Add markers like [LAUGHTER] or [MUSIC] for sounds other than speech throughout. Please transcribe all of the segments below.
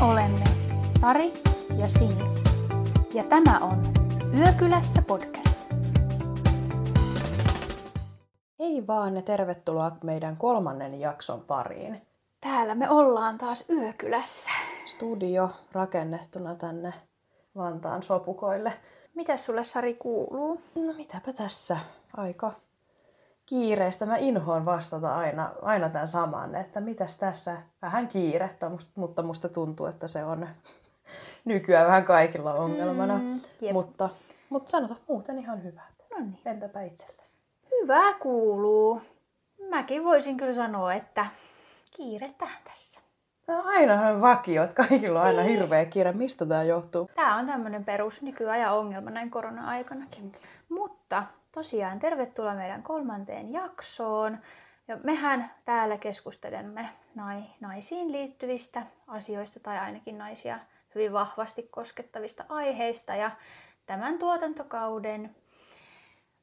Me olemme Sari ja Sini. Ja tämä on Yökylässä podcast. Hei vaan ja tervetuloa meidän kolmannen jakson pariin. Täällä me ollaan taas Yökylässä. Studio rakennettuna tänne Vantaan sopukoille. Mitä sulle Sari kuuluu? No mitäpä tässä, aika kiireistä. Mä inhoan vastata aina, aina tämän saman, että mitäs tässä, vähän kiirettä, mutta musta tuntuu, että se on [LAUGHS] nykyään vähän kaikilla ongelmana. Mm, jep. mutta, mutta sanotaan muuten ihan hyvää. No niin. Entäpä itsellesi? Hyvää kuuluu. Mäkin voisin kyllä sanoa, että kiiretään tässä. Tämä on aina sellainen vakio, että kaikilla on aina hirveä kiire. Mistä tämä johtuu? Tämä on tämmöinen perus nykyajan ongelma näin korona-aikanakin. Mutta tosiaan tervetuloa meidän kolmanteen jaksoon. Ja mehän täällä keskustelemme nai, naisiin liittyvistä asioista tai ainakin naisia hyvin vahvasti koskettavista aiheista. Ja tämän tuotantokauden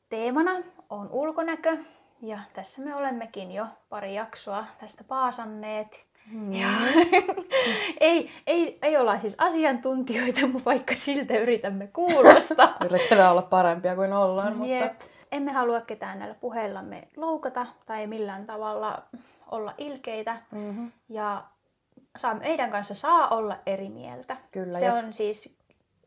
teemana on ulkonäkö. Ja tässä me olemmekin jo pari jaksoa tästä paasanneet. Mm. Ja, [LAUGHS] ei, ei, ei olla siis asiantuntijoita, [LAUGHS] mutta vaikka siltä yritämme kuulostaa. [LAUGHS] Yritetään olla parempia kuin ollaan, mutta Jep. Emme halua ketään näillä puheillamme loukata tai millään tavalla olla ilkeitä. mm-hmm. Ja saa, meidän kanssa saa olla eri mieltä. Kyllä, Se ja- on siis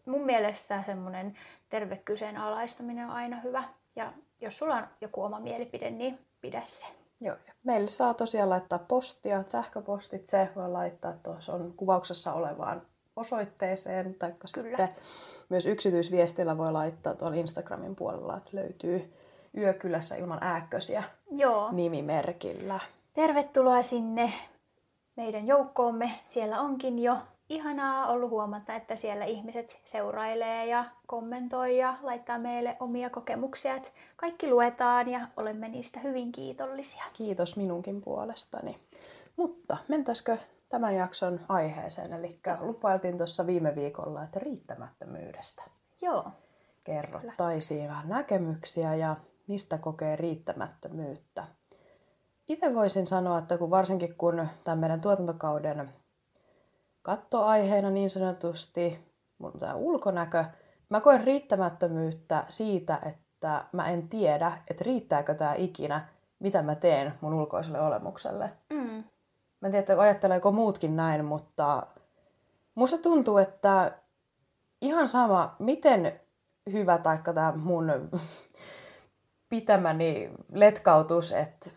mun mielestä semmoinen terve kyseenalaistaminen on aina hyvä. Ja jos sulla on joku oma mielipide, niin pidä se. Joo. ja Meille saa tosiaan laittaa postia, sähköpostit, se voi laittaa tuossa on kuvauksessa olevaan osoitteeseen, tai sitten myös yksityisviestillä voi laittaa tuolla Instagramin puolella, että löytyy Yökylässä ilman ääkkösiä Joo. nimimerkillä. Tervetuloa sinne meidän joukkoomme. Siellä onkin jo ihanaa ollut huomata, että siellä ihmiset seurailee ja kommentoi ja laittaa meille omia kokemuksia. Että kaikki luetaan ja olemme niistä hyvin kiitollisia. Kiitos minunkin puolestani. Mutta mentäisikö tämän jakson aiheeseen? Eli lupailtiin tuossa viime viikolla, että riittämättömyydestä Joo, kerrottaisiin vähän näkemyksiä ja mistä kokee riittämättömyyttä. Itse voisin sanoa, että kun varsinkin kun tämän meidän tuotantokauden kattoaiheena niin sanotusti, mun tämä ulkonäkö, mä koen riittämättömyyttä siitä, että mä en tiedä, että riittääkö tämä ikinä, mitä mä teen mun ulkoiselle olemukselle. mm. Mä en tiedä, että ajatteleeko muutkin näin, mutta musta tuntuu, että ihan sama, miten hyvä taikka tämä mun pitämäni letkautus, että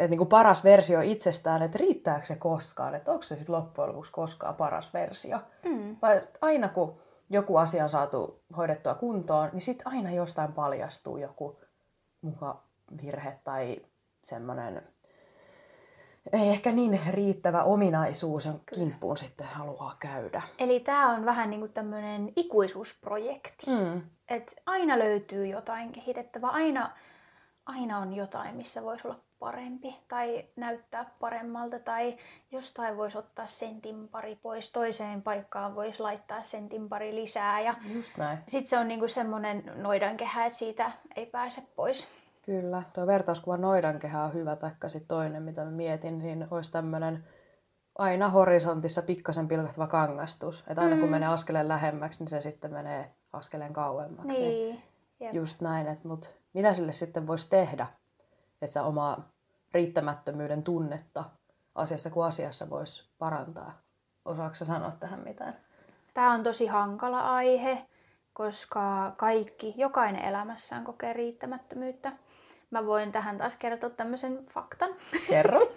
että niinku paras versio itsestään, että riittääkö se koskaan, että onko se sitten loppujen lopuksi koskaan paras versio. Mm. Vai aina kun joku asia on saatu hoidettua kuntoon, niin sitten aina jostain paljastuu joku muka virhe tai semmoinen ei ehkä niin riittävä ominaisuus, jonka kimppuun sitten haluaa käydä. Eli tämä on vähän niin kuin tämmöinen ikuisuusprojekti. Mm. Et aina löytyy jotain kehitettävää, aina, aina on jotain, missä voisi olla parempi tai näyttää paremmalta tai jostain voisi ottaa sentin pari pois, toiseen paikkaan voisi laittaa sentin pari lisää ja Just näin. sitten se on niinku semmoinen noidankehä, että siitä ei pääse pois. Kyllä. Tuo vertauskuva noidankehä on hyvä, taikka sitten toinen, mitä mä mietin, niin olisi tämmöinen aina horisontissa pikkasen pilkahtava kangastus. Että aina kun Mm. menee askeleen lähemmäksi, niin se sitten menee askeleen kauemmaksi. Niin. Jep. Just näin, että mut mitä sille sitten voisi tehdä, että omaa riittämättömyyden tunnetta asiassa kuin asiassa voisi parantaa? Osaatko sanoa tähän mitään? Tämä on tosi hankala aihe, koska kaikki, jokainen elämässään kokee riittämättömyyttä. Mä voin tähän taas kertoa tämmöisen faktan. Kerro. [LAUGHS]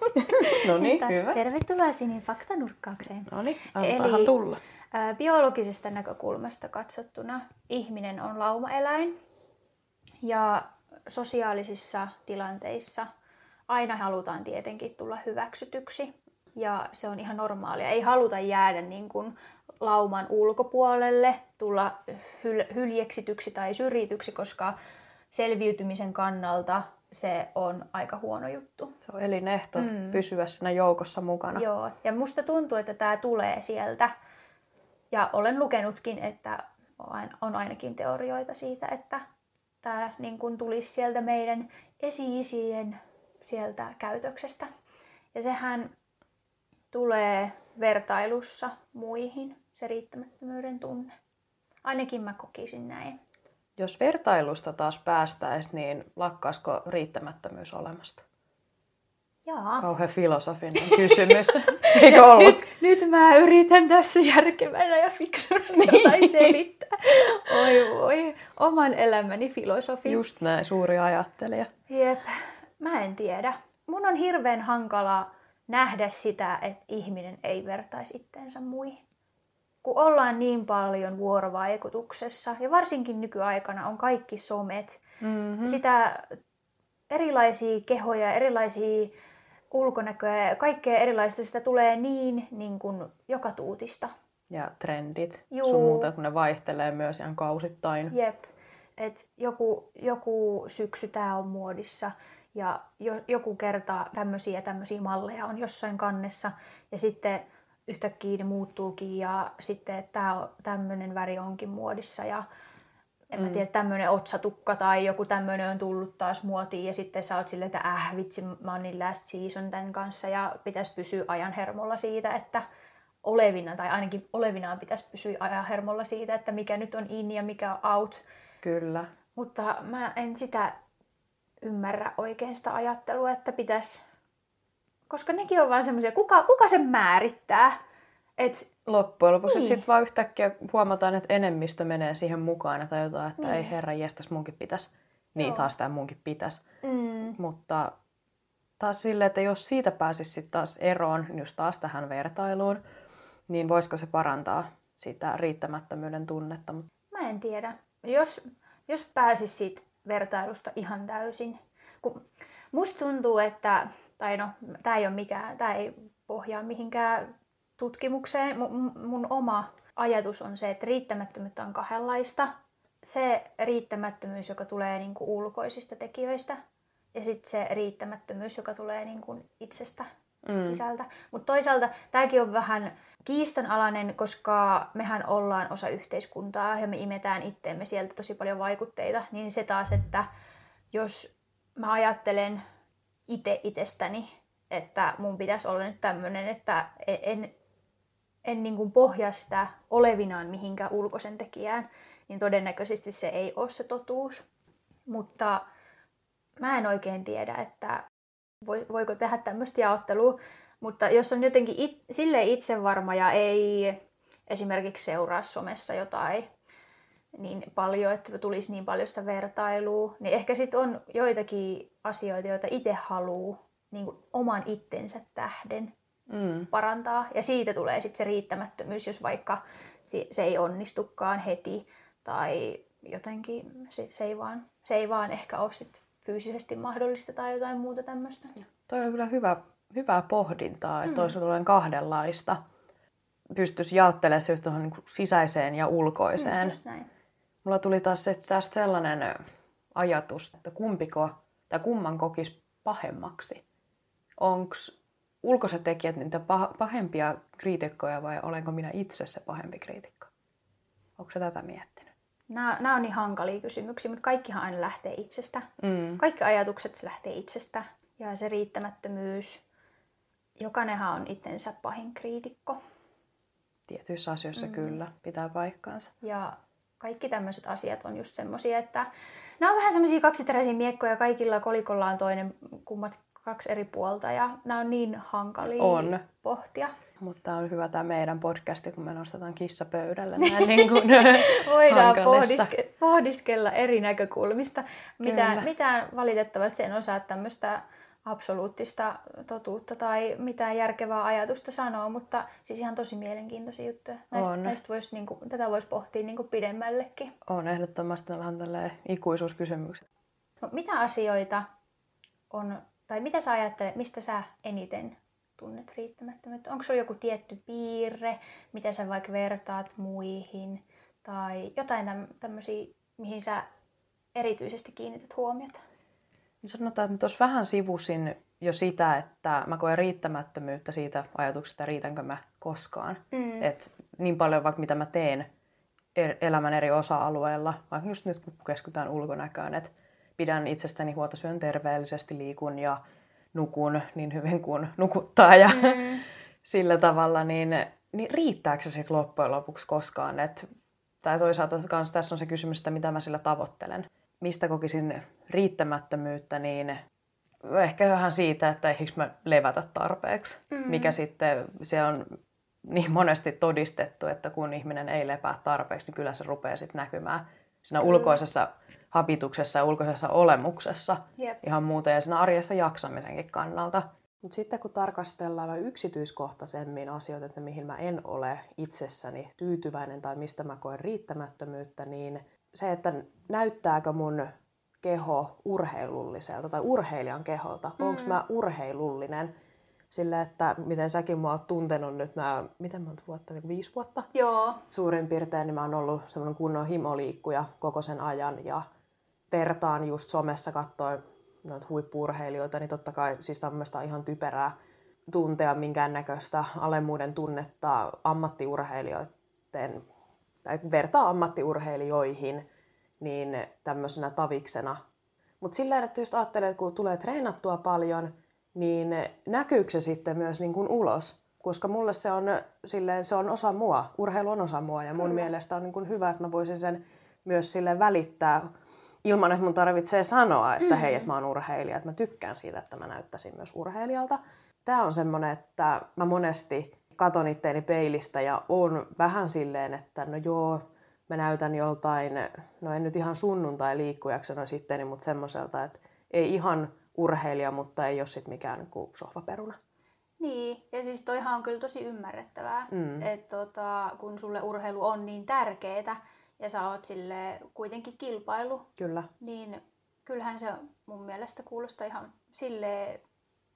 no niin, hyvä. Tervetuloa Sinin faktanurkkaukseen. No niin, Eli- antahan tulla. Ää, Biologisesta näkökulmasta katsottuna ihminen on laumaeläin ja sosiaalisissa tilanteissa aina halutaan tietenkin tulla hyväksytyksi ja se on ihan normaalia. Ei haluta jäädä niin kuin lauman ulkopuolelle, tulla hyl- hyljeksityksi tai syrjityksi, koska selviytymisen kannalta se on aika huono juttu. Se on elinehto Mm. pysyä siinä joukossa mukana. Joo, ja musta tuntuu, että tämä tulee sieltä. Ja olen lukenutkin, että on ainakin teorioita siitä, että tämä niin kun tulisi sieltä meidän esi-isien sieltä käytöksestä. Ja sehän tulee vertailussa muihin, se riittämättömyyden tunne. Ainakin mä kokisin näin. Jos vertailusta taas päästäisiin, niin lakkaasko riittämättömyys olemasta? Jaa. Kauhean filosofinen kysymys. [LAUGHS] Eikö ollut? Nyt, nyt mä yritän tässä järkevänä ja fiksuna niin. selittää. Oi voi, oman elämäni filosofi. Just näin, suuri ajattelija. Jep, mä en tiedä. Mun on hirveän hankala nähdä sitä, että ihminen ei vertaisi itteensä muihin. Kun ollaan niin paljon vuorovaikutuksessa, ja varsinkin nykyaikana on kaikki somet, mm-hmm. sitä erilaisia kehoja, erilaisia ulkonäköä ja kaikkea erilaista, sitä tulee niin, niin kuin joka tuutista. Ja trendit Juu. sun muuta, kun ne vaihtelee myös ihan kausittain. Jep. Et joku, joku syksy tää on muodissa ja jo, joku kerta tämmöisiä tämmöisiä malleja on jossain kannessa ja sitten yhtäkkiä ne muuttuukin ja sitten tämä tämmöinen väri onkin muodissa ja en mm. mä tiedä, tämmöinen otsatukka tai joku tämmöinen on tullut taas muotiin ja sitten sä oot silleen, että äh vitsi, mä oon niin last season tämän kanssa ja pitäisi pysyä ajan hermolla siitä, että olevina tai ainakin olevinaan pitäisi pysyä ajan hermolla siitä, että mikä nyt on in ja mikä on out. Kyllä. Mutta mä en sitä ymmärrä oikein sitä ajattelua, että pitäisi, koska nekin on vaan semmoisia, kuka, kuka sen määrittää? Et, Loppujen lopuksi niin. sitten vaan yhtäkkiä huomataan, että enemmistö menee siihen mukaan ja tajutaan, että niin. ei herra jestas, munkin pitäisi. Niin Joo. taas tämä munkin pitäisi. Mm. Mutta taas silleen, että jos siitä pääsisi sitten taas eroon, just taas tähän vertailuun, niin voisiko se parantaa sitä riittämättömyyden tunnetta? Mä en tiedä. Jos, jos pääsis siitä vertailusta ihan täysin. Kun musta tuntuu, että, tai no, tämä ei ole mikään, tämä ei pohjaa mihinkään tutkimukseen. Mun, mun oma ajatus on se, että riittämättömyyttä on kahdenlaista. Se riittämättömyys, joka tulee niin kuin ulkoisista tekijöistä, ja sitten se riittämättömyys, joka tulee niin kuin itsestä mm. sisältä. Mutta toisaalta tämäkin on vähän kiistanalainen, koska mehän ollaan osa yhteiskuntaa ja me imetään itteemme sieltä tosi paljon vaikutteita, niin se taas, että jos mä ajattelen itse itsestäni, että mun pitäisi olla nyt tämmöinen, että en, en niin kuin pohjaa sitä olevinaan mihinkään ulkoisen tekijään, niin todennäköisesti se ei ole se totuus. Mutta mä en oikein tiedä, että voiko tehdä tämmöistä jaottelua, mutta jos on jotenkin it, silleen itsevarma ja ei esimerkiksi seuraa somessa jotain niin paljon, että tulisi niin paljon sitä vertailua, niin ehkä sitten on joitakin asioita, joita itse haluaa niin oman itsensä tähden mm. parantaa. Ja siitä tulee sitten se riittämättömyys, jos vaikka se ei onnistukaan heti tai jotenkin se, se, ei, vaan, se ei vaan ehkä ole sit fyysisesti mahdollista tai jotain muuta tämmöistä. Toi on kyllä hyvä, hyvää pohdintaa, että mm. toisaalta tulee kahdenlaista. Pystyisi jaottelemaan se tuohon niin sisäiseen ja ulkoiseen. Mm, näin. Mulla tuli taas sellainen ajatus, että kumpiko tai kumman kokisi pahemmaksi. Onko ulkoiset tekijät niitä pahempia kriitikkoja vai olenko minä itse se pahempi kriitikko? Onko se tätä miettinyt? Nämä, nämä on niin hankalia kysymyksiä, mutta kaikkihan aina lähtee itsestä. Mm. Kaikki ajatukset lähtee itsestä. Ja se riittämättömyys, jokainenhan on itsensä pahin kriitikko. Tietyissä asioissa mm. kyllä, pitää paikkaansa. Ja kaikki tämmöiset asiat on just semmoisia, että nämä on vähän semmoisia kaksiteräisiä miekkoja, kaikilla kolikolla on toinen kummat kaksi eri puolta ja nämä on niin hankalia on. pohtia. Mutta on hyvä tämä meidän podcasti, kun me nostetaan kissa pöydälle [LAUGHS] näin niin kuin [LAUGHS] Voidaan pohdiske- pohdiskella eri näkökulmista. Mitään, mitään valitettavasti en osaa tämmöistä absoluuttista totuutta tai mitään järkevää ajatusta sanoa, mutta siis ihan tosi mielenkiintoisia juttuja. Näistä, näistä vois, niin kuin, tätä voisi pohtia niin kuin pidemmällekin. On ehdottomasti vähän tälleen ikuisuuskysymykset. No, mitä asioita on tai mitä sä ajattelet, mistä sä eniten tunnet riittämättömyyttä? Onko sulla joku tietty piirre, mitä sä vaikka vertaat muihin? Tai jotain tämmöisiä, mihin sä erityisesti kiinnität huomiota? Niin sanotaan, että tuossa vähän sivusin jo sitä, että mä koen riittämättömyyttä siitä ajatuksesta, riitänkö mä koskaan. Mm. Et niin paljon vaikka mitä mä teen er, elämän eri osa-alueilla, vaikka just nyt kun keskitytään ulkonäköön, että pidän itsestäni huolta, syön terveellisesti, liikun ja nukun niin hyvin kuin nukuttaa ja mm. [LAUGHS] sillä tavalla, niin, niin riittääkö se sitten loppujen lopuksi koskaan? Et, tai toisaalta kans tässä on se kysymys, että mitä mä sillä tavoittelen. Mistä kokisin riittämättömyyttä, niin ehkä vähän siitä, että eikö mä levätä tarpeeksi. Mm. Mikä sitten, se on niin monesti todistettu, että kun ihminen ei lepää tarpeeksi, niin kyllä se rupeaa sitten näkymään siinä mm. ulkoisessa habituksessa ja ulkoisessa olemuksessa Jep. ihan muuten ja siinä arjessa jaksamisenkin kannalta. Mutta sitten kun tarkastellaan vähän yksityiskohtaisemmin asioita, että mihin mä en ole itsessäni tyytyväinen tai mistä mä koen riittämättömyyttä, niin se, että näyttääkö mun keho urheilulliselta tai urheilijan keholta, mm. onko mä urheilullinen, sillä että miten säkin mua oot tuntenut nyt, mä, miten monta vuotta, niin viisi vuotta Joo. suurin piirtein, niin mä oon ollut semmoinen kunnon himoliikkuja koko sen ajan ja vertaan just somessa katsoin noita huippuurheilijoita, niin totta kai siis tämmöistä ihan typerää tuntea minkäännäköistä alemmuuden tunnetta ammattiurheilijoiden, tai vertaa ammattiurheilijoihin, niin tämmöisenä taviksena. Mutta sillä että just ajattelee, että kun tulee treenattua paljon, niin näkyykö se sitten myös niin kuin ulos? Koska mulle se on, silleen, se on osa mua, urheilu on osa mua ja mun Kyllä. mielestä on niin kuin hyvä, että mä voisin sen myös sille välittää ilman, että mun tarvitsee sanoa, että mm. hei, että mä oon urheilija, että mä tykkään siitä, että mä näyttäisin myös urheilijalta. Tämä on semmoinen, että mä monesti katon itteeni peilistä ja on vähän silleen, että no joo, mä näytän joltain, no en nyt ihan sunnuntai liikkujaksi sanoisi itteeni, mutta semmoiselta, että ei ihan urheilija, mutta ei ole sitten mikään niin sohvaperuna. Niin, ja siis toihan on kyllä tosi ymmärrettävää, mm. että tota, kun sulle urheilu on niin tärkeää, ja sä oot sille kuitenkin kilpailu, Kyllä. niin kyllähän se mun mielestä kuulostaa ihan sille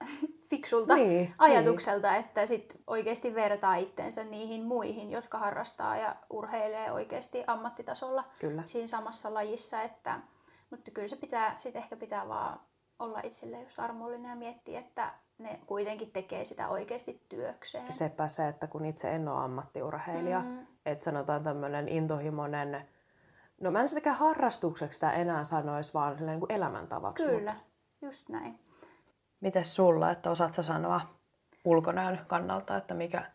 [LAUGHS] fiksulta Niin, ajatukselta, että sit oikeasti vertaa itsensä niihin muihin, jotka harrastaa ja urheilee oikeasti ammattitasolla Kyllä. siinä samassa lajissa. Että, mutta kyllä se pitää, sit ehkä pitää vaan olla itselleen just armollinen ja miettiä, että ne kuitenkin tekee sitä oikeasti työkseen. Sepä se, että kun itse en ole ammattiurheilija, Mm. että sanotaan tämmöinen intohimoinen, no mä en sitäkään harrastukseksi sitä enää sanoisi, vaan niin kuin elämäntavaksi. Kyllä, just näin. Mites sulla, että osaat sä sanoa ulkonäön kannalta, että mikä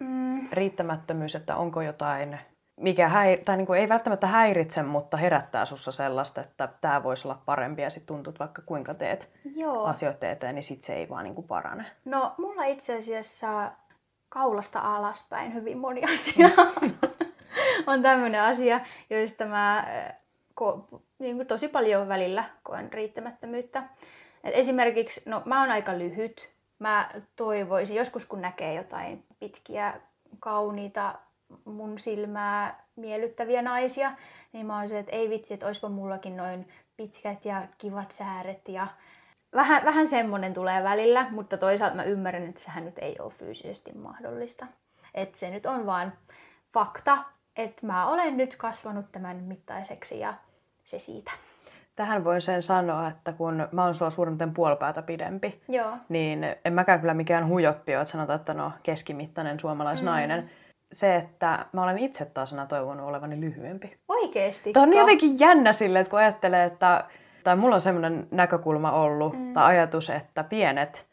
Mm. riittämättömyys, että onko jotain, mikä häir- tai niin kuin ei välttämättä häiritse, mutta herättää sussa sellaista, että tämä voisi olla parempi ja sitten tuntuu, että vaikka kuinka teet Joo. asioita eteen, niin sitten se ei vaan niin kuin parane. No, mulla itse asiassa kaulasta alaspäin hyvin moni [LAUGHS] asia [LAUGHS] on tämmöinen asia, joista mä äh, ko- niin kuin tosi paljon välillä koen riittämättömyyttä. Et esimerkiksi, no mä oon aika lyhyt. Mä toivoisin, joskus kun näkee jotain pitkiä, kauniita, mun silmää miellyttäviä naisia, niin mä oon se, että ei vitsi, että oispa mullakin noin pitkät ja kivat sääret ja vähän, vähän semmonen tulee välillä, mutta toisaalta mä ymmärrän, että sehän nyt ei ole fyysisesti mahdollista. Että se nyt on vaan fakta, että mä olen nyt kasvanut tämän mittaiseksi ja se siitä. Tähän voin sen sanoa, että kun mä oon sua suurin puolipäätä pidempi, Joo. niin en mäkään kyllä mikään huijoppi ole, että sanotaan, että no keskimittainen suomalaisnainen. Mm. Se, että mä olen itse taas aina toivonut olevani lyhyempi. Oikeesti. Tämä on jotenkin jännä sille, että kun ajattelee, että tai mulla on semmoinen näkökulma ollut mm. tai ajatus, että pienet,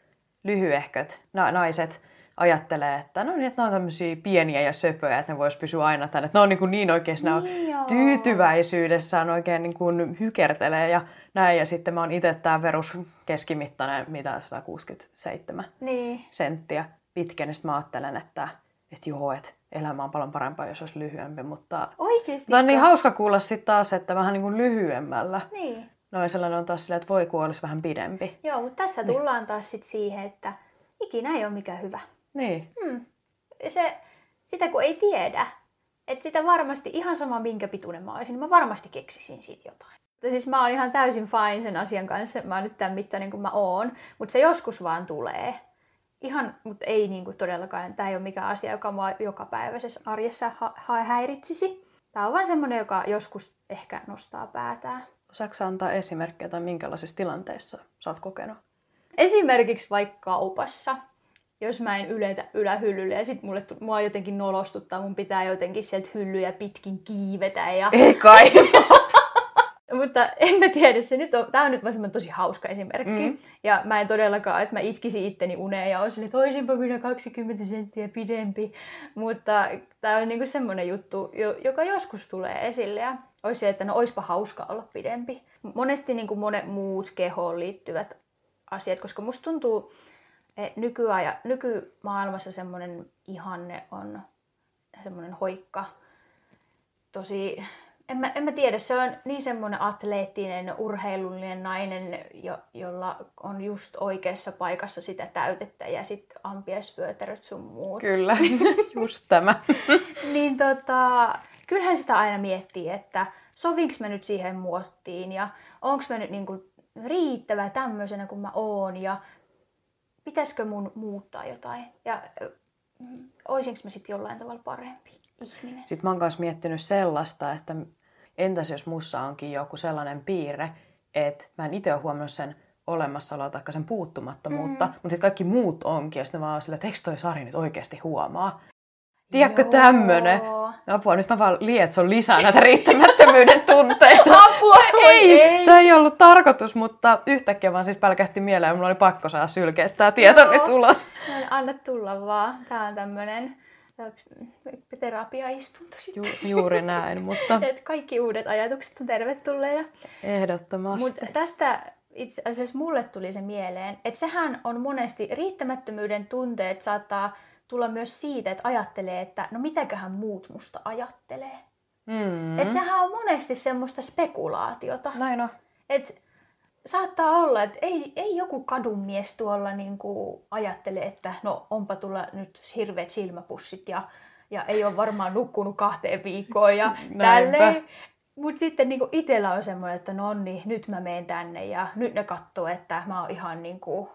lyhyehköt na- naiset ajattelee, että no niin, että ne on tämmöisiä pieniä ja söpöjä, että ne vois pysyä aina tänne. Että ne on niin, kuin niin ne on Niin joo. tyytyväisyydessään oikein niin kuin hykertelee ja näin. Ja sitten mä oon itse tämä verus keskimittainen, mitä 167 Niin. senttiä pitkä, niin sitten mä ajattelen, että, että joo, että elämä on paljon parempaa, jos olisi lyhyempi, mutta Oikeesti. Tämä on niin hauska kuulla sitten taas, että vähän niin kuin lyhyemmällä. Niin. Noin sellainen on taas silleen, että voi kun olisi vähän pidempi. Joo, mutta tässä tullaan taas sit siihen, että ikinä ei ole mikään hyvä. Niin. Hmm. Se, sitä kun ei tiedä, että sitä varmasti ihan sama minkä pituinen mä olisin, niin mä varmasti keksisin siitä jotain. Ja siis mä oon ihan täysin fine sen asian kanssa, mä oon nyt tämän mittainen kuin mä oon, mutta se joskus vaan tulee. Ihan, mutta ei niinku todellakaan, tämä ei ole mikään asia, joka mua jokapäiväisessä arjessa ha- ha- häiritsisi. Tämä on vain semmoinen, joka joskus ehkä nostaa päätään. Osaatko antaa esimerkkejä tai minkälaisissa tilanteissa sä oot kokenut? Esimerkiksi vaikka kaupassa, jos mä en yletä ylähyllylle ja sit mulle, mua jotenkin nolostuttaa, mun pitää jotenkin sieltä hyllyjä pitkin kiivetä ja Ei kai. [LAUGHS] Mutta [LAUGHS] en mä tiedä, se nyt on, tää on nyt vaan tosi hauska esimerkki. Mm. Ja mä en todellakaan, että mä itkisin itteni uneen ja olisin, että olisinpa minä 20 senttiä pidempi. Mutta tää on niinku semmoinen juttu, joka joskus tulee esille ja olisi se, että no oispa hauska olla pidempi. Monesti niinku monet muut kehoon liittyvät asiat, koska musta tuntuu, että nykyaja, nykymaailmassa semmoinen ihanne on semmoinen hoikka, tosi en mä, en mä tiedä, se on niin semmoinen atleettinen, urheilullinen nainen, jo, jolla on just oikeassa paikassa sitä täytettä ja sitten ampiesvyötäröt sun muut. Kyllä, [LAUGHS] just tämä. niin tota, kyllähän sitä aina miettii, että sovinks mä nyt siihen muottiin ja onko mä nyt niinku riittävä tämmöisenä kuin mä oon ja pitäisikö mun muuttaa jotain ja oisinko mä sitten jollain tavalla parempi ihminen. Sitten mä oon myös miettinyt sellaista, että entäs jos mussa onkin joku sellainen piirre, että mä en itse ole huomannut sen olemassaoloa tai sen puuttumattomuutta, mm. mutta sitten kaikki muut onkin, ja sitten mä oon sillä, että eikö toi Sari nyt oikeasti huomaa? Tiedätkö tämmönen? Apua, nyt mä vaan lietson lisää näitä riittämättömyyden [LAUGHS] tunteita. Apua, ei, ei. Tämä ei ollut tarkoitus, mutta yhtäkkiä vaan siis pälkähti mieleen ja mulla oli pakko saada sylkeä tämä tieto nyt ulos. Anna tulla vaan. Tää on tämmönen terapiaistunto Ju, juuri näin, [LAUGHS] mutta... Et kaikki uudet ajatukset on tervetulleita. Ehdottomasti. Mutta tästä itse asiassa mulle tuli se mieleen, että sehän on monesti riittämättömyyden tunteet saattaa tulla myös siitä, että ajattelee, että no mitäköhän muut musta ajattelee. Mm. Että sehän on monesti semmoista spekulaatiota. Näin on. Että saattaa olla, että ei, ei joku kadunmies tuolla niin kuin ajattele, että no onpa tulla nyt hirveät silmäpussit ja, ja ei ole varmaan nukkunut kahteen viikkoon ja [LAUGHS] tälleen. Mutta sitten niin itsellä on semmoinen, että no niin, nyt mä menen tänne ja nyt ne katsoo, että mä oon ihan niin kuin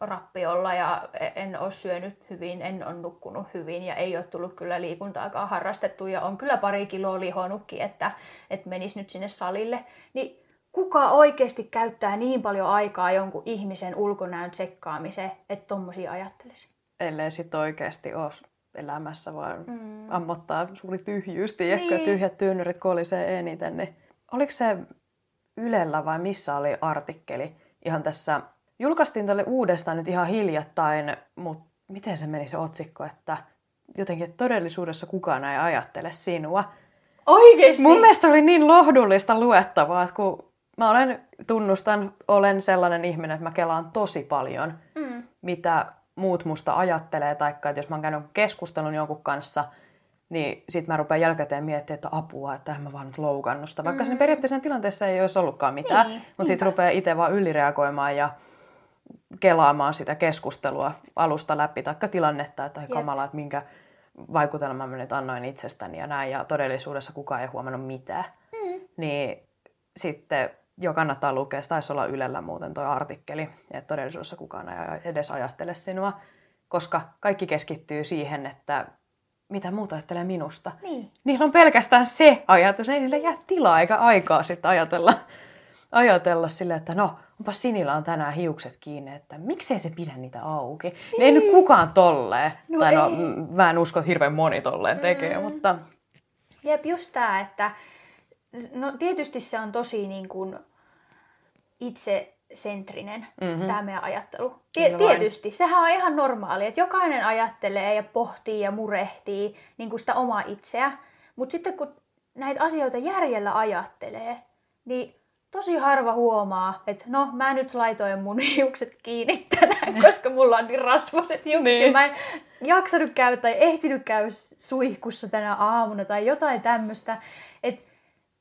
rappiolla ja en ole syönyt hyvin, en ole nukkunut hyvin ja ei ole tullut kyllä liikuntaakaan harrastettu ja on kyllä pari kiloa lihonutkin, että, että menisi nyt sinne salille. Niin kuka oikeasti käyttää niin paljon aikaa jonkun ihmisen ulkonäön tsekkaamiseen, että tommosia ajattelisi? Ellei sit oikeasti ole elämässä, vaan mm. ammottaa suuri tyhjyys, tiedätkö, niin. tyhjät tyynyrit kolisee eniten. Niin oliko se Ylellä vai missä oli artikkeli ihan tässä, julkaistiin tälle uudestaan nyt ihan hiljattain, mutta miten se meni se otsikko, että jotenkin että todellisuudessa kukaan ei ajattele sinua. Oikeesti? Mun mielestä oli niin lohdullista luettavaa, että kun mä olen, tunnustan, olen sellainen ihminen, että mä kelaan tosi paljon, mm. mitä muut musta ajattelee, tai että jos mä oon käynyt keskustelun jonkun kanssa, niin sit mä rupean jälkikäteen miettimään, että apua, että mä vaan nyt loukannusta. Vaikka mm. siinä periaatteessa tilanteessa ei olisi ollutkaan mitään, niin, mutta sitten rupeaa itse vaan ylireagoimaan ja kelaamaan sitä keskustelua alusta läpi, tai tilannetta, että Jep. kamalaa, että minkä vaikutelman mä nyt annoin itsestäni ja näin, ja todellisuudessa kukaan ei huomannut mitään. Mm. Niin sitten jo kannattaa lukea, se taisi olla Ylellä muuten tuo artikkeli, että todellisuudessa kukaan ei edes ajattele sinua, koska kaikki keskittyy siihen, että mitä muuta ajattelee minusta. Niin. Niillä on pelkästään se ajatus, ei niillä jää tilaa eikä aikaa sitten ajatella, ajatella sille, että no, onpa Sinillä on tänään hiukset kiinni, että miksei se pidä niitä auki. Niin. Ei nyt kukaan tolleen, no tai no, mä en usko, että hirveän moni tolleen tekee, mm. mutta... Jep, just tää, että No tietysti se on tosi niin kuin itsesentrinen mm-hmm. tämä meidän ajattelu. Tie- tietysti, sehän on ihan normaali, että jokainen ajattelee ja pohtii ja murehtii niin kuin sitä omaa itseä. Mutta sitten kun näitä asioita järjellä ajattelee, niin tosi harva huomaa, että no mä nyt laitoin mun [LAUGHS] hiukset kiinni tänään, koska mulla on niin rasvaset hiukset niin. ja mä en jaksanut käydä tai ehtinyt käydä suihkussa tänä aamuna tai jotain tämmöistä. Että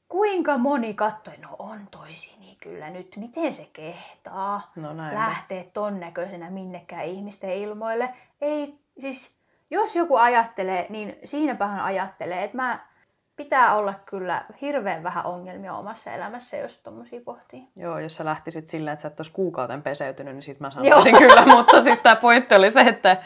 kuinka moni katsoi, no on toisi, niin kyllä nyt, miten se kehtaa no lähteä ton näköisenä minnekään ihmisten ilmoille. Ei, siis jos joku ajattelee, niin siinäpähän ajattelee, että mä pitää olla kyllä hirveän vähän ongelmia omassa elämässä, jos tommosia pohtii. Joo, jos sä lähtisit silleen, että sä et olisi kuukauden peseytynyt, niin sit mä sanoisin [LAUGHS] kyllä, mutta siis tää pointti oli se, että,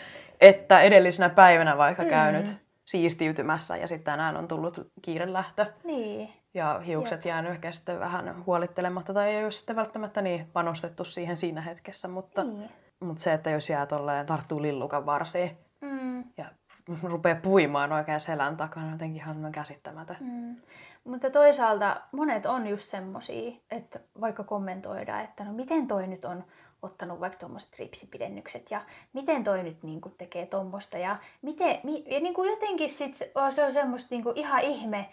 että edellisenä päivänä vaikka mm. käynyt siistiytymässä ja sitten tänään on tullut kiire lähtö. Niin ja hiukset jäänyt ehkä sitten vähän huolittelematta tai ei ole sitten välttämättä niin panostettu siihen siinä hetkessä, mutta, niin. mutta se, että jos jää tolleen, tarttuu lillukan varsiin mm. ja [LAUGHS] rupeaa puimaan oikein selän takana, jotenkin ihan käsittämätön. Mm. Mutta toisaalta monet on just semmosia, että vaikka kommentoidaan, että no miten toi nyt on ottanut vaikka tuommoiset ripsipidennykset ja miten toi nyt niin kuin, tekee tuommoista ja, miten, mi, ja niin kuin jotenkin sit se on semmoista niin kuin ihan ihme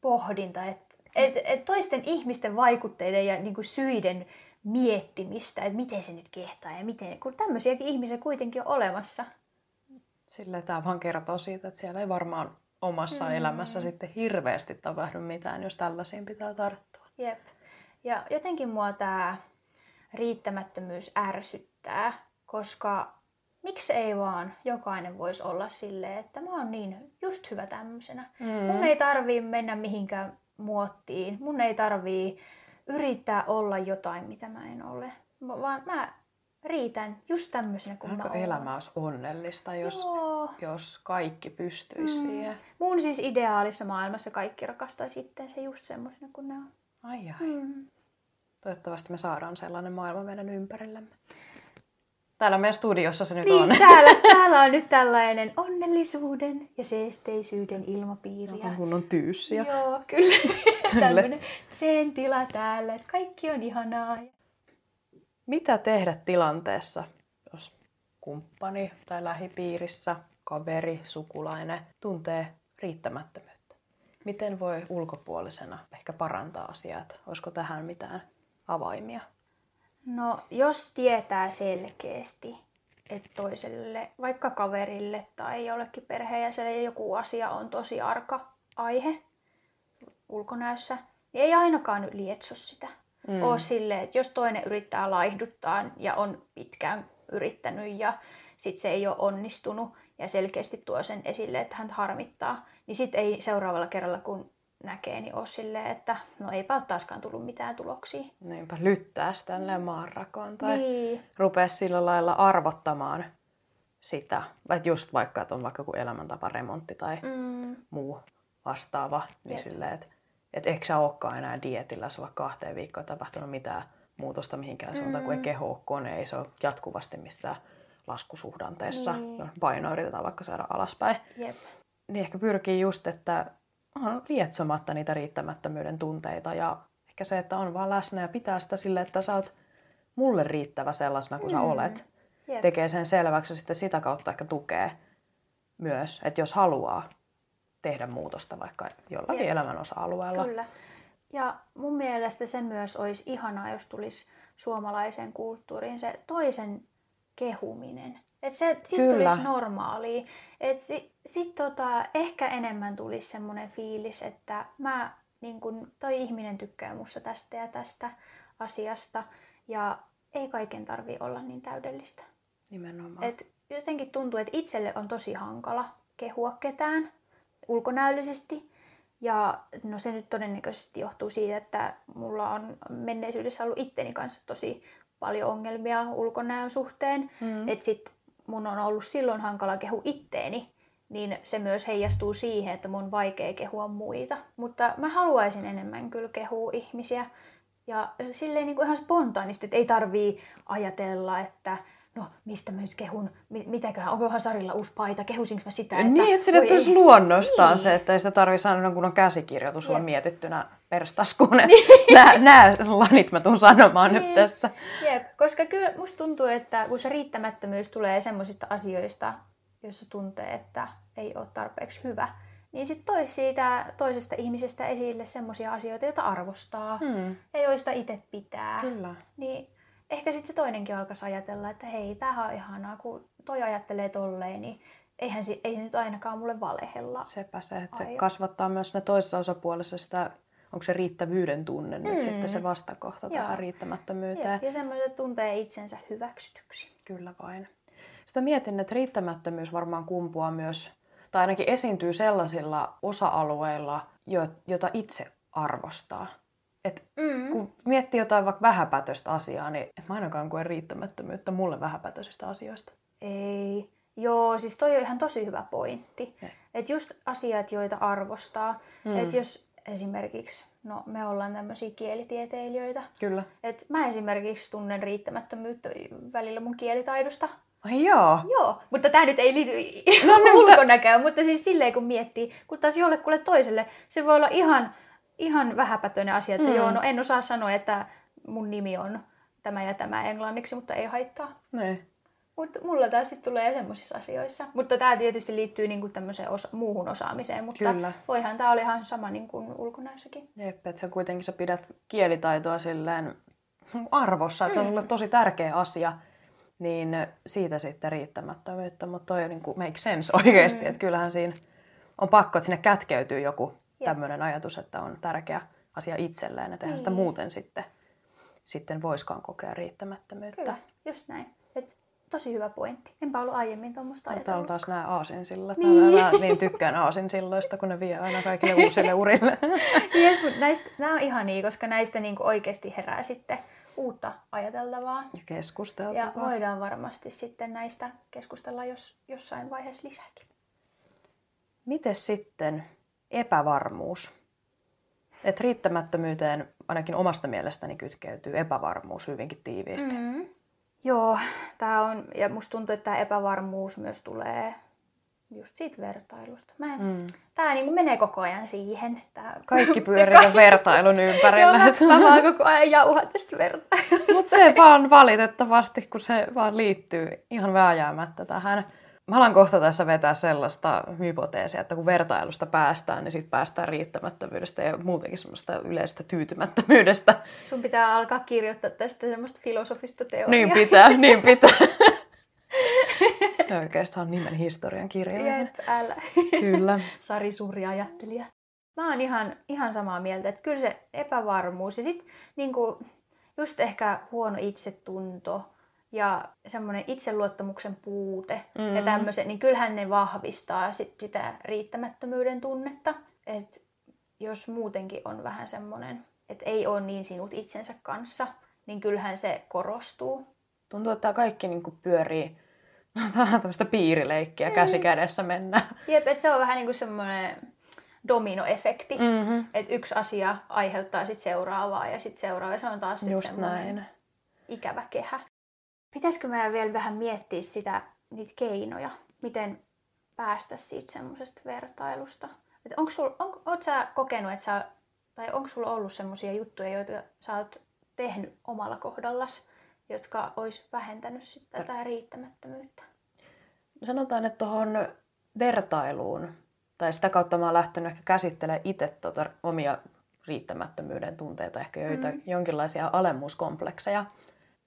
pohdinta, että et, et toisten ihmisten vaikutteiden ja niin kuin syiden miettimistä, että miten se nyt kehtaa ja miten, kun tämmöisiäkin ihmisiä kuitenkin on olemassa. Sille tämä vaan kertoo siitä, että siellä ei varmaan omassa mm. elämässä sitten hirveästi tapahdu mitään, jos tällaisiin pitää tarttua. Jep. Ja jotenkin mua tämä riittämättömyys ärsyttää, koska miksi ei vaan jokainen voisi olla silleen, että mä oon niin just hyvä tämmöisenä. Mm. Mun ei tarvii mennä mihinkään muottiin. Mun ei tarvii yrittää olla jotain, mitä mä en ole. Vaan mä riitän just tämmöisenä kuin Aika mä elämä olisi onnellista, jos, jos kaikki pystyisi mm. siihen. Mun siis ideaalissa maailmassa kaikki rakastaisi itseensä just semmoisena kuin ne on. Ai ai. Mm. Toivottavasti me saadaan sellainen maailma meidän ympärillemme. Täällä meidän studiossa se nyt niin, on. Täällä, täällä on nyt tällainen onnellisuuden ja seesteisyyden ilmapiiri. Ja... Kun on tyyssiä. Joo, kyllä. [LAUGHS] Tällainen sen tila täällä, että kaikki on ihanaa. Mitä tehdä tilanteessa, jos kumppani tai lähipiirissä, kaveri, sukulainen tuntee riittämättömyyttä? Miten voi ulkopuolisena ehkä parantaa asiaa? Olisiko tähän mitään avaimia? No, jos tietää selkeästi, että toiselle, vaikka kaverille tai jollekin perheenjäsenelle joku asia on tosi arka aihe ulkonäössä, niin ei ainakaan lietso sitä. Mm. Ole silleen, että jos toinen yrittää laihduttaa ja on pitkään yrittänyt ja sitten se ei ole onnistunut ja selkeästi tuo sen esille, että hän harmittaa, niin sitten ei seuraavalla kerralla, kun näkee, niin ole silleen, että no eipä ole taaskaan tullut mitään tuloksia. Niinpä lyttää sitä maanrakoon tai niin. rupea sillä lailla arvottamaan sitä. Että just vaikka, että on vaikka joku elämäntaparemontti tai mm. muu vastaava, niin Jep. silleen, että et eikö sä olekaan enää dietillä, sulla kahteen viikkoon tapahtunut mitään muutosta mihinkään suuntaan, mm. kun ei keho ole kone, ei se ole jatkuvasti missään laskusuhdanteessa. Niin. Paino yritetään vaikka saada alaspäin. Jep. Niin ehkä pyrkii just, että on lietsomatta niitä riittämättömyyden tunteita ja ehkä se, että on vaan läsnä ja pitää sitä sille, että sä oot mulle riittävä sellaisena kuin mm. sä olet. Jep. Tekee sen selväksi ja sitten sitä kautta ehkä tukee myös, että jos haluaa tehdä muutosta vaikka jollakin Jep. elämän osa-alueella. Kyllä. Ja mun mielestä se myös olisi ihanaa, jos tulisi suomalaiseen kulttuuriin se toisen kehuminen. Että se sitten tulisi normaalia. Että si, sit tota, ehkä enemmän tulisi semmoinen fiilis, että mä, niin kun, toi ihminen tykkää musta tästä ja tästä asiasta. Ja ei kaiken tarvi olla niin täydellistä. Nimenomaan. Et jotenkin tuntuu, että itselle on tosi hankala kehua ketään ulkonäöllisesti. Ja no se nyt todennäköisesti johtuu siitä, että mulla on menneisyydessä ollut itteni kanssa tosi paljon ongelmia ulkonäön suhteen. Mm. Että sit mun on ollut silloin hankala kehu itteeni, niin se myös heijastuu siihen, että mun on vaikea kehua muita. Mutta mä haluaisin enemmän kyllä kehua ihmisiä. Ja silleen niin kuin ihan spontaanisti, että ei tarvii ajatella, että no mistä mä nyt kehun, mitäköhän, onkohan Sarilla uusi paita, kehusinko mä sitä? Että, niin, että sille tulisi luonnostaan niin. se, että ei sitä tarvii sanoa, kun on käsikirjoitus on mietittynä perstaskuun, että [LAUGHS] niin. nämä, nämä lanit mä tuun sanomaan niin. nyt tässä. Jep, koska kyllä musta tuntuu, että kun se riittämättömyys tulee semmoisista asioista, joissa tuntee, että ei ole tarpeeksi hyvä, niin sitten toi siitä toisesta ihmisestä esille semmoisia asioita, joita arvostaa hmm. ja joista itse pitää. Kyllä. Niin ehkä sitten se toinenkin alkaisi ajatella, että hei, tämähän on ihanaa, kun toi ajattelee tolleen, niin eihän se, ei se nyt ainakaan mulle valehella. Sepä se, että se kasvattaa myös ne toisessa osapuolessa sitä, onko se riittävyyden tunne mm. nyt sitten se vastakohta Joo. tähän riittämättömyyteen. Ja, ja semmoiset tuntee itsensä hyväksytyksi. Kyllä vain. Sitten mietin, että riittämättömyys varmaan kumpuaa myös, tai ainakin esiintyy sellaisilla osa-alueilla, joita itse arvostaa. Et mm. Kun miettii jotain vaikka vähäpätöistä asiaa, niin en mä ainakaan koe riittämättömyyttä mulle vähäpätöisistä asioista. Ei. Joo, siis toi on ihan tosi hyvä pointti. Että just asiat, joita arvostaa. Mm. Että jos esimerkiksi, no me ollaan tämmöisiä kielitieteilijöitä. Kyllä. Et mä esimerkiksi tunnen riittämättömyyttä välillä mun kielitaidosta. Ai joo. Joo, mutta tämä nyt ei liity no, ulkonäköön, mutta siis silleen kun miettii, kun taas jollekulle toiselle se voi olla ihan ihan vähäpätöinen asia, että Mm. mm. joo, no en osaa sanoa, että mun nimi on tämä ja tämä englanniksi, mutta ei haittaa. Niin. Mutta mulla taas sit tulee semmoisissa asioissa. Mutta tämä tietysti liittyy niinku tämmöiseen osa- muuhun osaamiseen, mutta Kyllä. voihan tämä oli ihan sama niin kuin ulkonäössäkin. Jep, että sä kuitenkin sä pidät kielitaitoa silleen arvossa, että se on sulle tosi tärkeä asia, niin siitä sitten riittämättömyyttä, mutta toi niin kuin make sense oikeasti, mm. että kyllähän siinä on pakko, että sinne kätkeytyy joku tämmöinen ajatus, että on tärkeä asia itselleen, että eihän sitä Niin. muuten sitten, sitten voiskaan kokea riittämättömyyttä. Kyllä, just näin. Et tosi hyvä pointti. Enpä ollut aiemmin tuommoista Täällä on ajatellut. taas nämä aasinsillat. Niin. Mä niin tykkään aasinsilloista, kun ne vie aina kaikille [LAUGHS] uusille urille. [LAUGHS] Jep, mut näistä, nämä on ihania, koska näistä niinku oikeasti herää sitten uutta ajateltavaa. Ja keskusteltavaa. Ja voidaan varmasti sitten näistä keskustella jos, jossain vaiheessa lisääkin. Miten sitten epävarmuus? Et riittämättömyyteen ainakin omasta mielestäni kytkeytyy epävarmuus hyvinkin tiiviisti. Mm. Mm. Joo, tää on, ja musta tuntuu, että tämä epävarmuus myös tulee just siitä vertailusta. Mä en, mm. Tää niinku menee koko ajan siihen. Tää, Kaikki [LAUGHS] pyörii tämän vertailun Joo, ympärillä. mä, mä vaan koko ajan jauhan tästä vertailusta. Mutta se vaan valitettavasti, kun se vaan liittyy ihan vääjäämättä tähän. Mä alan kohta tässä vetää sellaista hypoteesia, että kun vertailusta päästään, niin sitten päästään riittämättömyydestä ja muutenkin semmoista yleisestä tyytymättömyydestä. Sun pitää alkaa kirjoittaa tästä semmoista filosofista teoriaa. Niin pitää, niin pitää. [LAUGHS] Oikeastaan nimen historian kirjoihin. Jep, älä. Kyllä. [LAUGHS] Sari suuri ajattelija. Mä oon ihan, ihan samaa mieltä, että kyllä se epävarmuus ja sitten niinku, just ehkä huono itsetunto ja semmoinen itseluottamuksen puute mm. ja Mm. tämmöiset, niin kyllähän ne vahvistaa sit sitä riittämättömyyden tunnetta. Et jos muutenkin on vähän semmoinen, että ei ole niin sinut itsensä kanssa, niin kyllähän se korostuu. Tuntuu, että tämä kaikki niin kuin pyörii [LAUGHS] no, tämmöistä piirileikkiä, Mm. käsi kädessä mennään. Jep, että se on vähän niin kuin semmoinen dominoefekti. Mm. Mm-hmm. Että yksi asia aiheuttaa sitten seuraavaa ja sitten seuraava. Ja se on taas sit Just semmoinen näin. ikävä kehä. Pitäisikö meidän vielä vähän miettiä sitä, niitä keinoja, miten päästä siitä semmoisesta vertailusta? Et onko sul, on, oot sä kokenut, että sä, tai onko sulla ollut semmoisia juttuja, joita sä oot tehnyt omalla kohdallas, jotka olisi vähentänyt sitten tätä riittämättömyyttä? Sanotaan, että tuohon vertailuun, tai sitä kautta mä oon lähtenyt ehkä käsittelemään itse tota omia riittämättömyyden tunteita, ehkä joita Mm. jonkinlaisia alemmuuskomplekseja,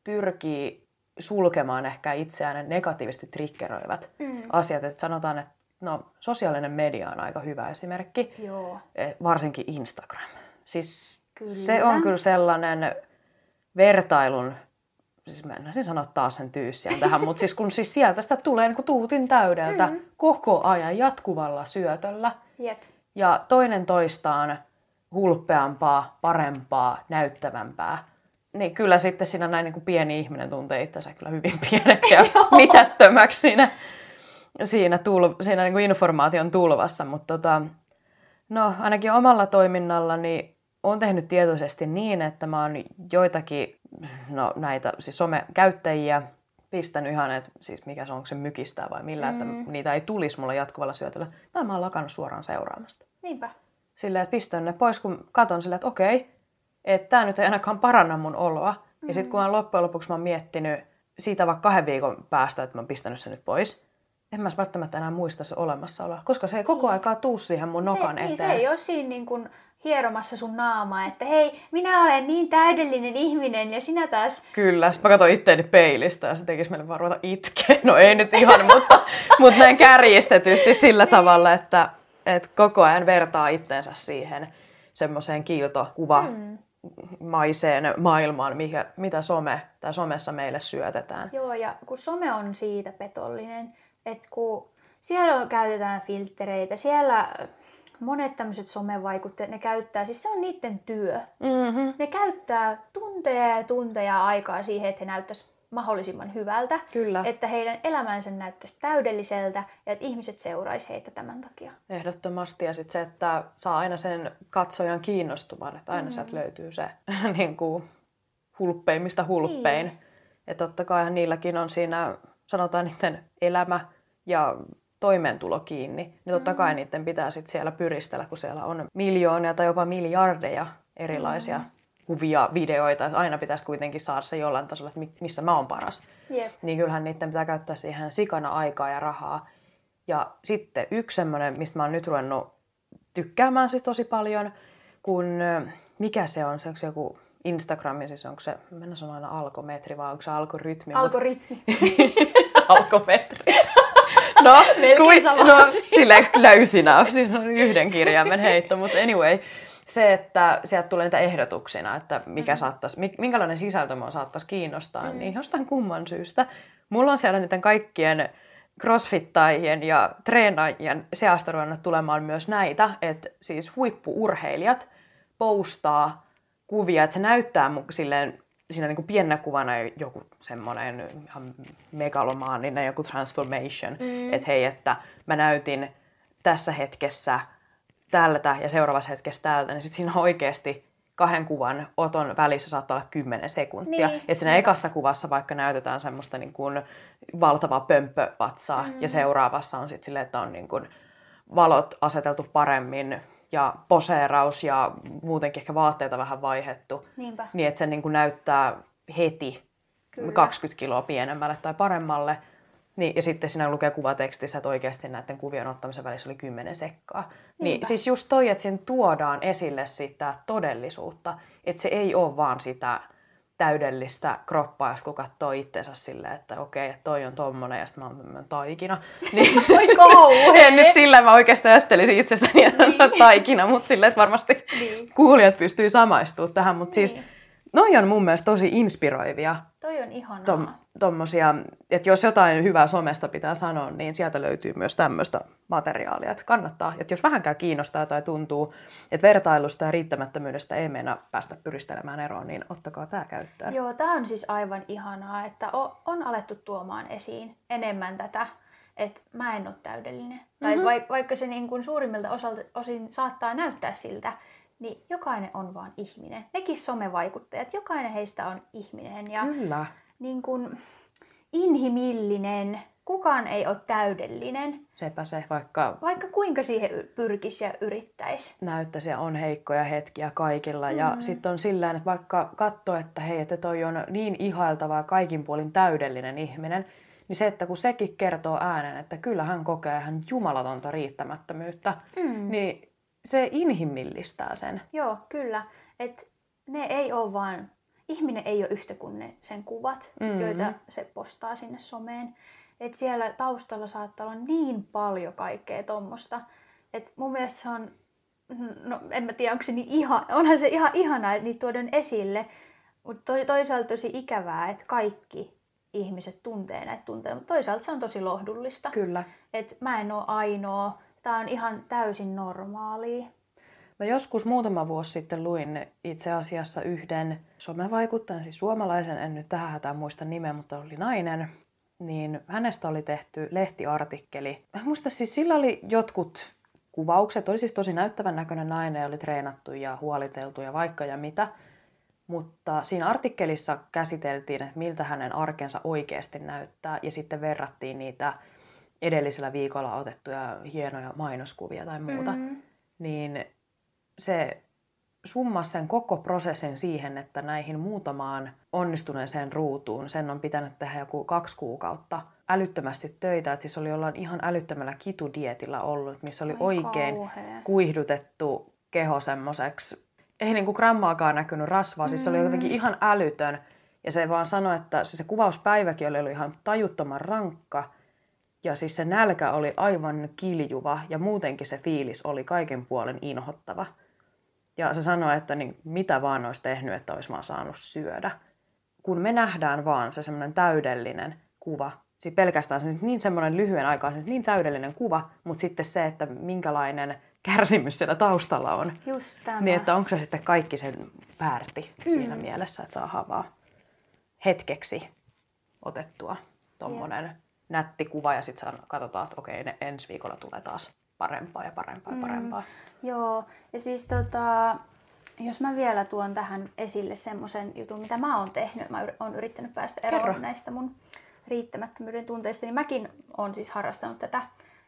pyrkii sulkemaan ehkä itseään ne negatiivisesti triggeröivät Mm. asiat. Että sanotaan, että no, sosiaalinen media on aika hyvä esimerkki, Joo. eh, varsinkin Instagram. Siis Kyllä. se on kyllä sellainen vertailun, siis mä en sanoa taas sen tyyssiään tähän, mutta siis kun siis sieltä sitä tulee niin kuin tuutin täydeltä Mm. koko ajan jatkuvalla syötöllä. Jep. Ja toinen toistaan hulppeampaa, parempaa, näyttävämpää. Niin kyllä sitten siinä näin niin kuin pieni ihminen tuntee itsensä kyllä hyvin [LAUGHS] pieneksi ja mitättömäksi siinä, siinä, tul, siinä niin kuin informaation tulvassa. Mutta tota, no, ainakin omalla toiminnallani olen tehnyt tietoisesti niin, että mä oon joitakin no, näitä siis somekäyttäjiä pistänyt ihan, että siis mikä se on, onko se mykistää vai millä, mm. Mm. että niitä ei tulisi mulle jatkuvalla syötöllä. Tai mä oon lakannut suoraan seuraamasta. Niinpä. Silleen, että pistän ne pois, kun katon silleen, että okei, että tämä nyt ei ainakaan paranna mun oloa. Mm. Ja sitten kun mä loppujen lopuksi mä oon miettinyt siitä vaikka kahden viikon päästä, että mä oon pistänyt sen nyt pois, en mä välttämättä enää muista se olemassaoloa, koska se ei koko Niin. aikaa tuu siihen mun nokan se, eteen. Niin, se ei ole siinä niin kuin hieromassa sun naamaa, että hei, minä olen niin täydellinen ihminen ja sinä taas... Kyllä, sitten mä katsoin itteeni peilistä ja se tekisi meille vaan ruveta itkeä. No ei nyt ihan, [LAUGHS] mutta, mutta näin kärjistetysti sillä tavalla, että, että koko ajan vertaa itteensä siihen semmoiseen kiiltokuva Mm. Maiseen maailmaan, mikä, mitä some tai somessa meille syötetään. Joo, ja kun some on siitä petollinen, että kun siellä on, käytetään filtreitä, siellä monet tämmöiset somevaikutteet, ne käyttää, siis se on niiden työ. Mm-hmm. Ne käyttää tunteja ja tunteja aikaa siihen, että he näyttäisi mahdollisimman hyvältä, Kyllä, Et... että heidän elämänsä näyttäisi täydelliseltä ja että ihmiset seuraisi heitä tämän takia. ehdottomasti. Ja sitten se, että saa aina sen katsojan kiinnostumaan, että aina mm. sieltä löytyy se [LAUGHS] niin kuin hulppeimmista hulppein. Niin. Ja totta kai niilläkin on siinä, sanotaan niiden elämä ja toimeentulo kiinni, niin totta kai mm. niiden pitää sitten siellä pyristellä, kun siellä on miljoonia tai jopa miljardeja erilaisia mm. Kuvia, videoita. Että aina pitäisi kuitenkin saada se jollain tasolla, että missä mä oon paras. Jep. Niin kyllähän niiden pitää käyttää siihen sikana aikaa ja rahaa. Ja sitten yksi semmoinen, mistä mä oon nyt ruvennut tykkäämään siis tosi paljon, kun mikä se on, se onko se joku Instagramin, siis onko se, mennä sanoa aina alkometri vai onko se algoritmi? Algoritmi. [LAUGHS] alkometri. No, kui, no sille löysinä, siinä on yhden kirjaimen heitto, mutta anyway, se, että sieltä tulee niitä ehdotuksina, että mikä mm. saattaisi, minkälainen sisältö mua saattaisi kiinnostaa, mm. niin jostain kumman syystä. Mulla on siellä niiden kaikkien crossfittaajien ja treenaajien seasta ruvennut tulemaan myös näitä, että siis huippuurheilijat postaa kuvia, että se näyttää silleen siinä niin kuin pienenä kuvana joku semmoinen ihan megalomaaninen joku transformation, mm. että hei, että mä näytin tässä hetkessä tältä ja seuraavassa hetkessä tältä, niin sitten siinä oikeasti kahden kuvan oton välissä saattaa olla 10 sekuntia. Niin. Että siinä ekassa kuvassa vaikka näytetään semmoista niin kuin valtavaa pömppövatsaa mm. ja seuraavassa on sitten silleen, että on niin kuin valot aseteltu paremmin ja poseeraus ja muutenkin ehkä vaatteita vähän vaihettu. Niinpä. Niin, että se niin kuin näyttää heti Kyllä. 20 kiloa pienemmälle tai paremmalle. Niin, ja sitten siinä lukee kuvatekstissä, että oikeasti näiden kuvien ottamisen välissä oli kymmenen sekkaa. Niin Niinpä. Siis just toi, että siinä tuodaan esille sitä todellisuutta, että se ei ole vaan sitä täydellistä kroppaa, kun katsoo itsensä silleen, että okei, että toi on tommonen ja sitten mä oon taikina. [LAUGHS] Niin, Oi kauhea! nyt sillä mä oikeastaan ajattelisin itsestäni, että niin. taikina, mutta silleen, että varmasti niin. kuulijat pystyy samaistumaan tähän. Mutta siis niin. siis noi on mun mielestä tosi inspiroivia. Toi on ihanaa. Tom, tommosia, että jos jotain hyvää somesta pitää sanoa, niin sieltä löytyy myös tämmöistä materiaalia, että kannattaa. Että jos vähänkään kiinnostaa tai tuntuu, että vertailusta ja riittämättömyydestä ei mennä päästä pyristelemään eroon, niin ottakaa tämä käyttöön. Joo, tämä on siis aivan ihanaa, että on alettu tuomaan esiin enemmän tätä, että mä en ole täydellinen. Mm-hmm. Tai vaikka se niin kuin suurimmilta osalta, osin saattaa näyttää siltä, niin jokainen on vaan ihminen. Nekin somevaikuttajat, jokainen heistä on ihminen. Ja Kyllä. Niin kuin inhimillinen, kukaan ei ole täydellinen. Sepä se, vaikka... Vaikka kuinka siihen pyrkisi ja yrittäisi. Näyttäisi ja on heikkoja hetkiä kaikilla. Mm. Ja sitten on sillä että vaikka katsoo, että hei, että toi on niin ihailtava ja kaikin puolin täydellinen ihminen, niin se, että kun sekin kertoo äänen, että kyllä hän kokee hän jumalatonta riittämättömyyttä, mm. niin se inhimillistää sen. Joo, kyllä. Et ne ei ole vaan, ihminen ei ole yhtä kuin ne sen kuvat, mm-hmm. joita se postaa sinne someen. Et siellä taustalla saattaa olla niin paljon kaikkea tuommoista. Et mun mielestä se on, no en mä tiedä onko se niin ihan, onhan se ihan ihanaa, että niitä tuodaan esille, mutta toisaalta tosi ikävää, että kaikki ihmiset tuntee näitä tunteita, mutta toisaalta se on tosi lohdullista. Kyllä. Että mä en ole ainoa, Tämä on ihan täysin normaalia. Mä joskus muutama vuosi sitten luin itse asiassa yhden somevaikuttajan, siis suomalaisen, en nyt tähän hätään muista nimeä, mutta oli nainen, niin hänestä oli tehty lehtiartikkeli. Mä muista siis sillä oli jotkut kuvaukset, oli siis tosi näyttävän näköinen nainen, oli treenattu ja huoliteltu ja vaikka ja mitä. Mutta siinä artikkelissa käsiteltiin, että miltä hänen arkensa oikeasti näyttää ja sitten verrattiin niitä edellisellä viikolla otettuja hienoja mainoskuvia tai muuta, mm. niin se summas sen koko prosessin siihen, että näihin muutamaan onnistuneeseen ruutuun sen on pitänyt tehdä joku kaksi kuukautta älyttömästi töitä. Että siis oli ollaan ihan älyttömällä kitudietillä ollut, missä oli Ai oikein kauhea. kuihdutettu keho semmoiseksi. Ei niinku grammaakaan näkynyt rasvaa, siis mm. se oli jotenkin ihan älytön. Ja se vaan sanoi, että se, se kuvauspäiväkin oli ollut ihan tajuttoman rankka. Ja siis se nälkä oli aivan kiljuva ja muutenkin se fiilis oli kaiken puolen inhottava. Ja se sanoi, että niin, mitä vaan olisi tehnyt, että olisi vaan saanut syödä. Kun me nähdään vaan se semmoinen täydellinen kuva, siis pelkästään se niin semmoinen lyhyen aikaa, se niin täydellinen kuva, mutta sitten se, että minkälainen kärsimys siellä taustalla on. Just tämä. Niin, että onko se sitten kaikki sen väärti mm. siinä mielessä, että saa vaan hetkeksi otettua tuommoinen nätti kuva ja sitten katsotaan, että okei, ne ensi viikolla tulee taas parempaa ja parempaa ja mm. parempaa. Mm, joo, ja siis tota, jos mä vielä tuon tähän esille semmoisen jutun, mitä mä oon tehnyt, mä oon yrittänyt päästä eroon Kerro. näistä mun riittämättömyyden tunteista, niin mäkin oon siis harrastanut tätä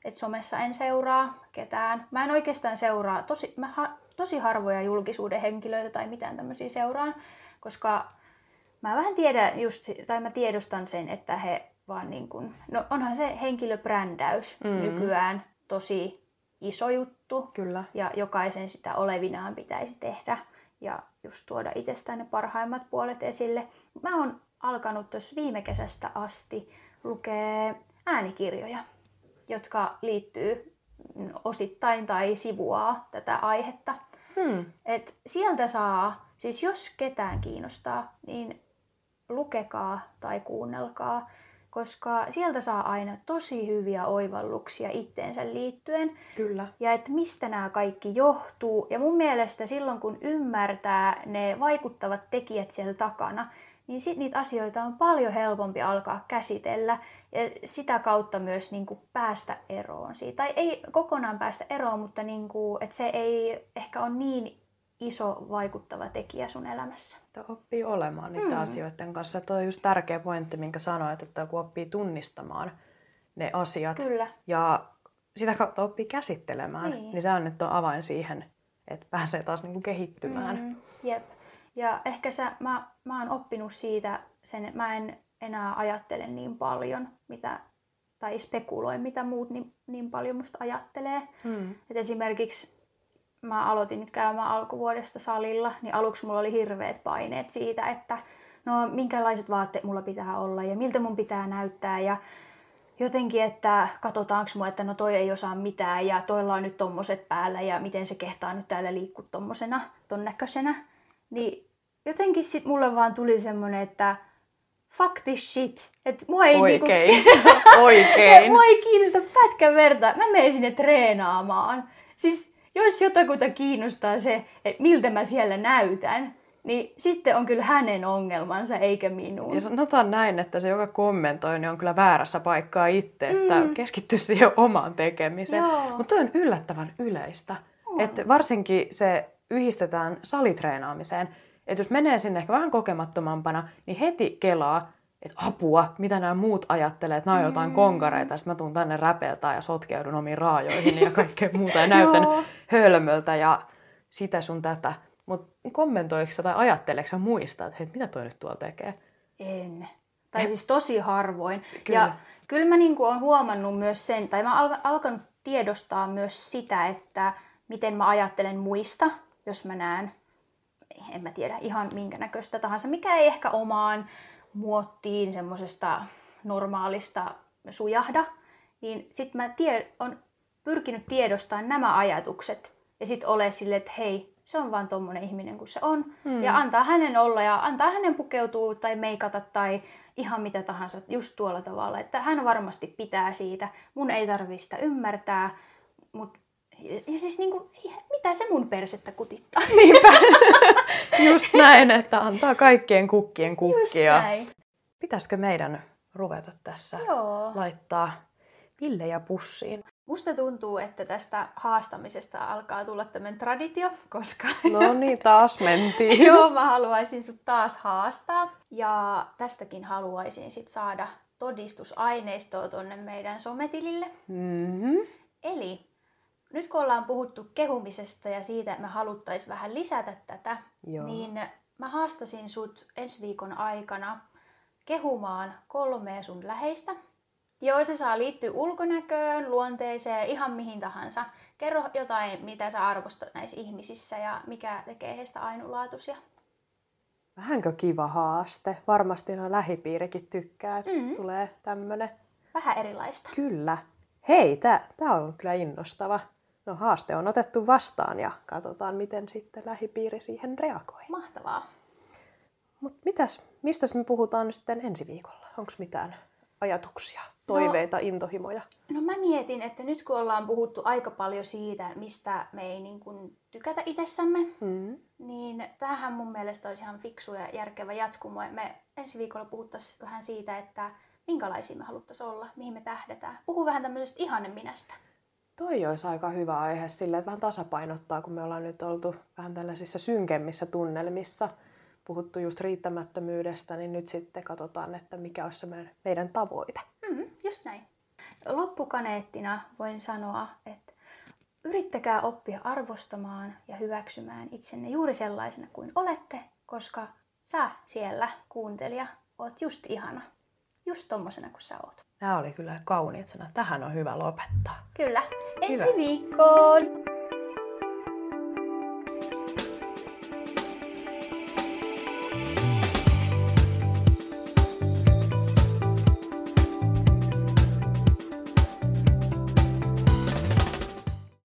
että somessa en seuraa ketään. Mä en oikeastaan seuraa tosi, mä ha, tosi harvoja julkisuuden henkilöitä tai mitään tämmöisiä seuraan, koska mä vähän tiedän just, tai mä tiedostan sen, että he vaan niin kuin, no onhan se henkilöbrändäys mm. nykyään tosi iso juttu. Kyllä. Ja jokaisen sitä olevinaan pitäisi tehdä ja just tuoda itsestään ne parhaimmat puolet esille. Mä oon alkanut tuossa viime kesästä asti lukea äänikirjoja, jotka liittyy osittain tai sivuaa tätä aihetta. Hmm. Et sieltä saa, siis jos ketään kiinnostaa, niin lukekaa tai kuunnelkaa koska sieltä saa aina tosi hyviä oivalluksia itteensä liittyen. Kyllä. Ja että mistä nämä kaikki johtuu. Ja mun mielestä silloin, kun ymmärtää ne vaikuttavat tekijät siellä takana, niin sit niitä asioita on paljon helpompi alkaa käsitellä ja sitä kautta myös niin kuin päästä eroon siitä. Tai ei kokonaan päästä eroon, mutta niin kuin, että se ei ehkä ole niin iso vaikuttava tekijä sun elämässä. Että oppii olemaan niiden mm. asioiden kanssa. Tuo on just tärkeä pointti, minkä sanoit, että kun oppii tunnistamaan ne asiat Kyllä. ja sitä kautta oppii käsittelemään, niin, niin se on nyt on avain siihen, että pääsee taas niinku kehittymään. Mm, jep. Ja ehkä sä, mä, mä oon oppinut siitä sen, että mä en enää ajattele niin paljon, mitä, tai spekuloi, mitä muut niin, niin paljon musta ajattelee. Mm. Et esimerkiksi mä aloitin nyt käymään alkuvuodesta salilla, niin aluksi mulla oli hirveät paineet siitä, että no minkälaiset vaatteet mulla pitää olla ja miltä mun pitää näyttää ja jotenkin, että katsotaanko mua, että no toi ei osaa mitään ja toilla on nyt tommoset päällä ja miten se kehtaa nyt täällä liikkua tommosena, ton näköisenä. Niin jotenkin sit mulle vaan tuli semmonen, että fuck this shit. Että [LAUGHS] mua ei Oikein. Niinku, Oikein. mua ei kiinnosta pätkän verta. Mä menen sinne treenaamaan. Siis jos jotakuta kiinnostaa se, että miltä mä siellä näytän, niin sitten on kyllä hänen ongelmansa eikä minun. Ja sanotaan näin, että se joka kommentoi niin on kyllä väärässä paikkaa itse, että mm. keskitty siihen omaan tekemiseen. Mutta on yllättävän yleistä. Että varsinkin se yhdistetään salitreenaamiseen. Että jos menee sinne ehkä vähän kokemattomampana, niin heti kelaa, että apua, mitä nämä muut ajattelee, että nämä on jotain mm. konkareita, sitten mä tuun tänne räpeltää ja sotkeudun omiin raajoihin ja [LAUGHS] kaikkea muuta ja näytän hölmöltä ja sitä sun tätä. Mutta kommentoiko tai ajatteleeko sä muista, että hei, mitä toi nyt tuolla tekee? En. Tai en. siis tosi harvoin. Kyllä. Ja kyllä mä niinku olen huomannut myös sen, tai mä oon alkanut tiedostaa myös sitä, että miten mä ajattelen muista, jos mä näen, en mä tiedä, ihan minkä näköistä tahansa, mikä ei ehkä omaan muottiin semmoisesta normaalista sujahda, niin sitten mä tie, on pyrkinyt tiedostamaan nämä ajatukset ja sitten ole silleen, että hei, se on vaan tommonen ihminen kuin se on. Hmm. Ja antaa hänen olla ja antaa hänen pukeutua tai meikata tai ihan mitä tahansa just tuolla tavalla. Että hän varmasti pitää siitä. Mun ei tarvitse sitä ymmärtää. Mut, ja siis niinku, mitä se mun persettä kutittaa? [LAUGHS] Niinpä. Just näin, että antaa kaikkien kukkien kukkia. Just näin. Pitäisikö meidän ruveta tässä Joo. laittaa villejä pussiin? Musta tuntuu, että tästä haastamisesta alkaa tulla tämmöinen traditio, koska... [LAUGHS] No niin, taas mentiin. [LAUGHS] Joo, mä haluaisin sut taas haastaa. Ja tästäkin haluaisin sit saada todistusaineistoa tonne meidän sometilille. Mm-hmm. Eli nyt kun ollaan puhuttu kehumisesta ja siitä, että me haluttaisiin vähän lisätä tätä, Joo. niin mä haastasin sut ensi viikon aikana kehumaan kolmea sun läheistä. Joo, se saa liittyä ulkonäköön, luonteeseen, ihan mihin tahansa. Kerro jotain, mitä sä arvostat näissä ihmisissä ja mikä tekee heistä ainutlaatuisia. Vähänkö kiva haaste? Varmasti no lähipiirikin tykkää, että mm. tulee tämmönen. Vähän erilaista. Kyllä. Hei, tää on kyllä innostava. No haaste on otettu vastaan ja katsotaan, miten sitten lähipiiri siihen reagoi. Mahtavaa. Mutta mitäs, mistä me puhutaan sitten ensi viikolla? Onko mitään ajatuksia, toiveita, no, intohimoja? No mä mietin, että nyt kun ollaan puhuttu aika paljon siitä, mistä me ei niin kuin tykätä itsessämme, mm. niin tämähän mun mielestä olisi ihan fiksu ja järkevä jatkumo. Me ensi viikolla puhuttaisiin vähän siitä, että minkälaisia me haluttaisiin olla, mihin me tähdetään. Puhu vähän tämmöisestä ihanen minästä. Toi olisi aika hyvä aihe sille, että vähän tasapainottaa, kun me ollaan nyt oltu vähän tällaisissa synkemmissä tunnelmissa, puhuttu just riittämättömyydestä, niin nyt sitten katsotaan, että mikä olisi se meidän tavoite. Mm, just näin. loppukaneettina voin sanoa, että yrittäkää oppia arvostamaan ja hyväksymään itsenne juuri sellaisena kuin olette, koska sä siellä, kuuntelija, oot just ihana. Just tommosena kuin sä oot. Nämä oli kyllä kauniit sanat. Tähän on hyvä lopettaa. Kyllä. Ensi hyvä. viikkoon!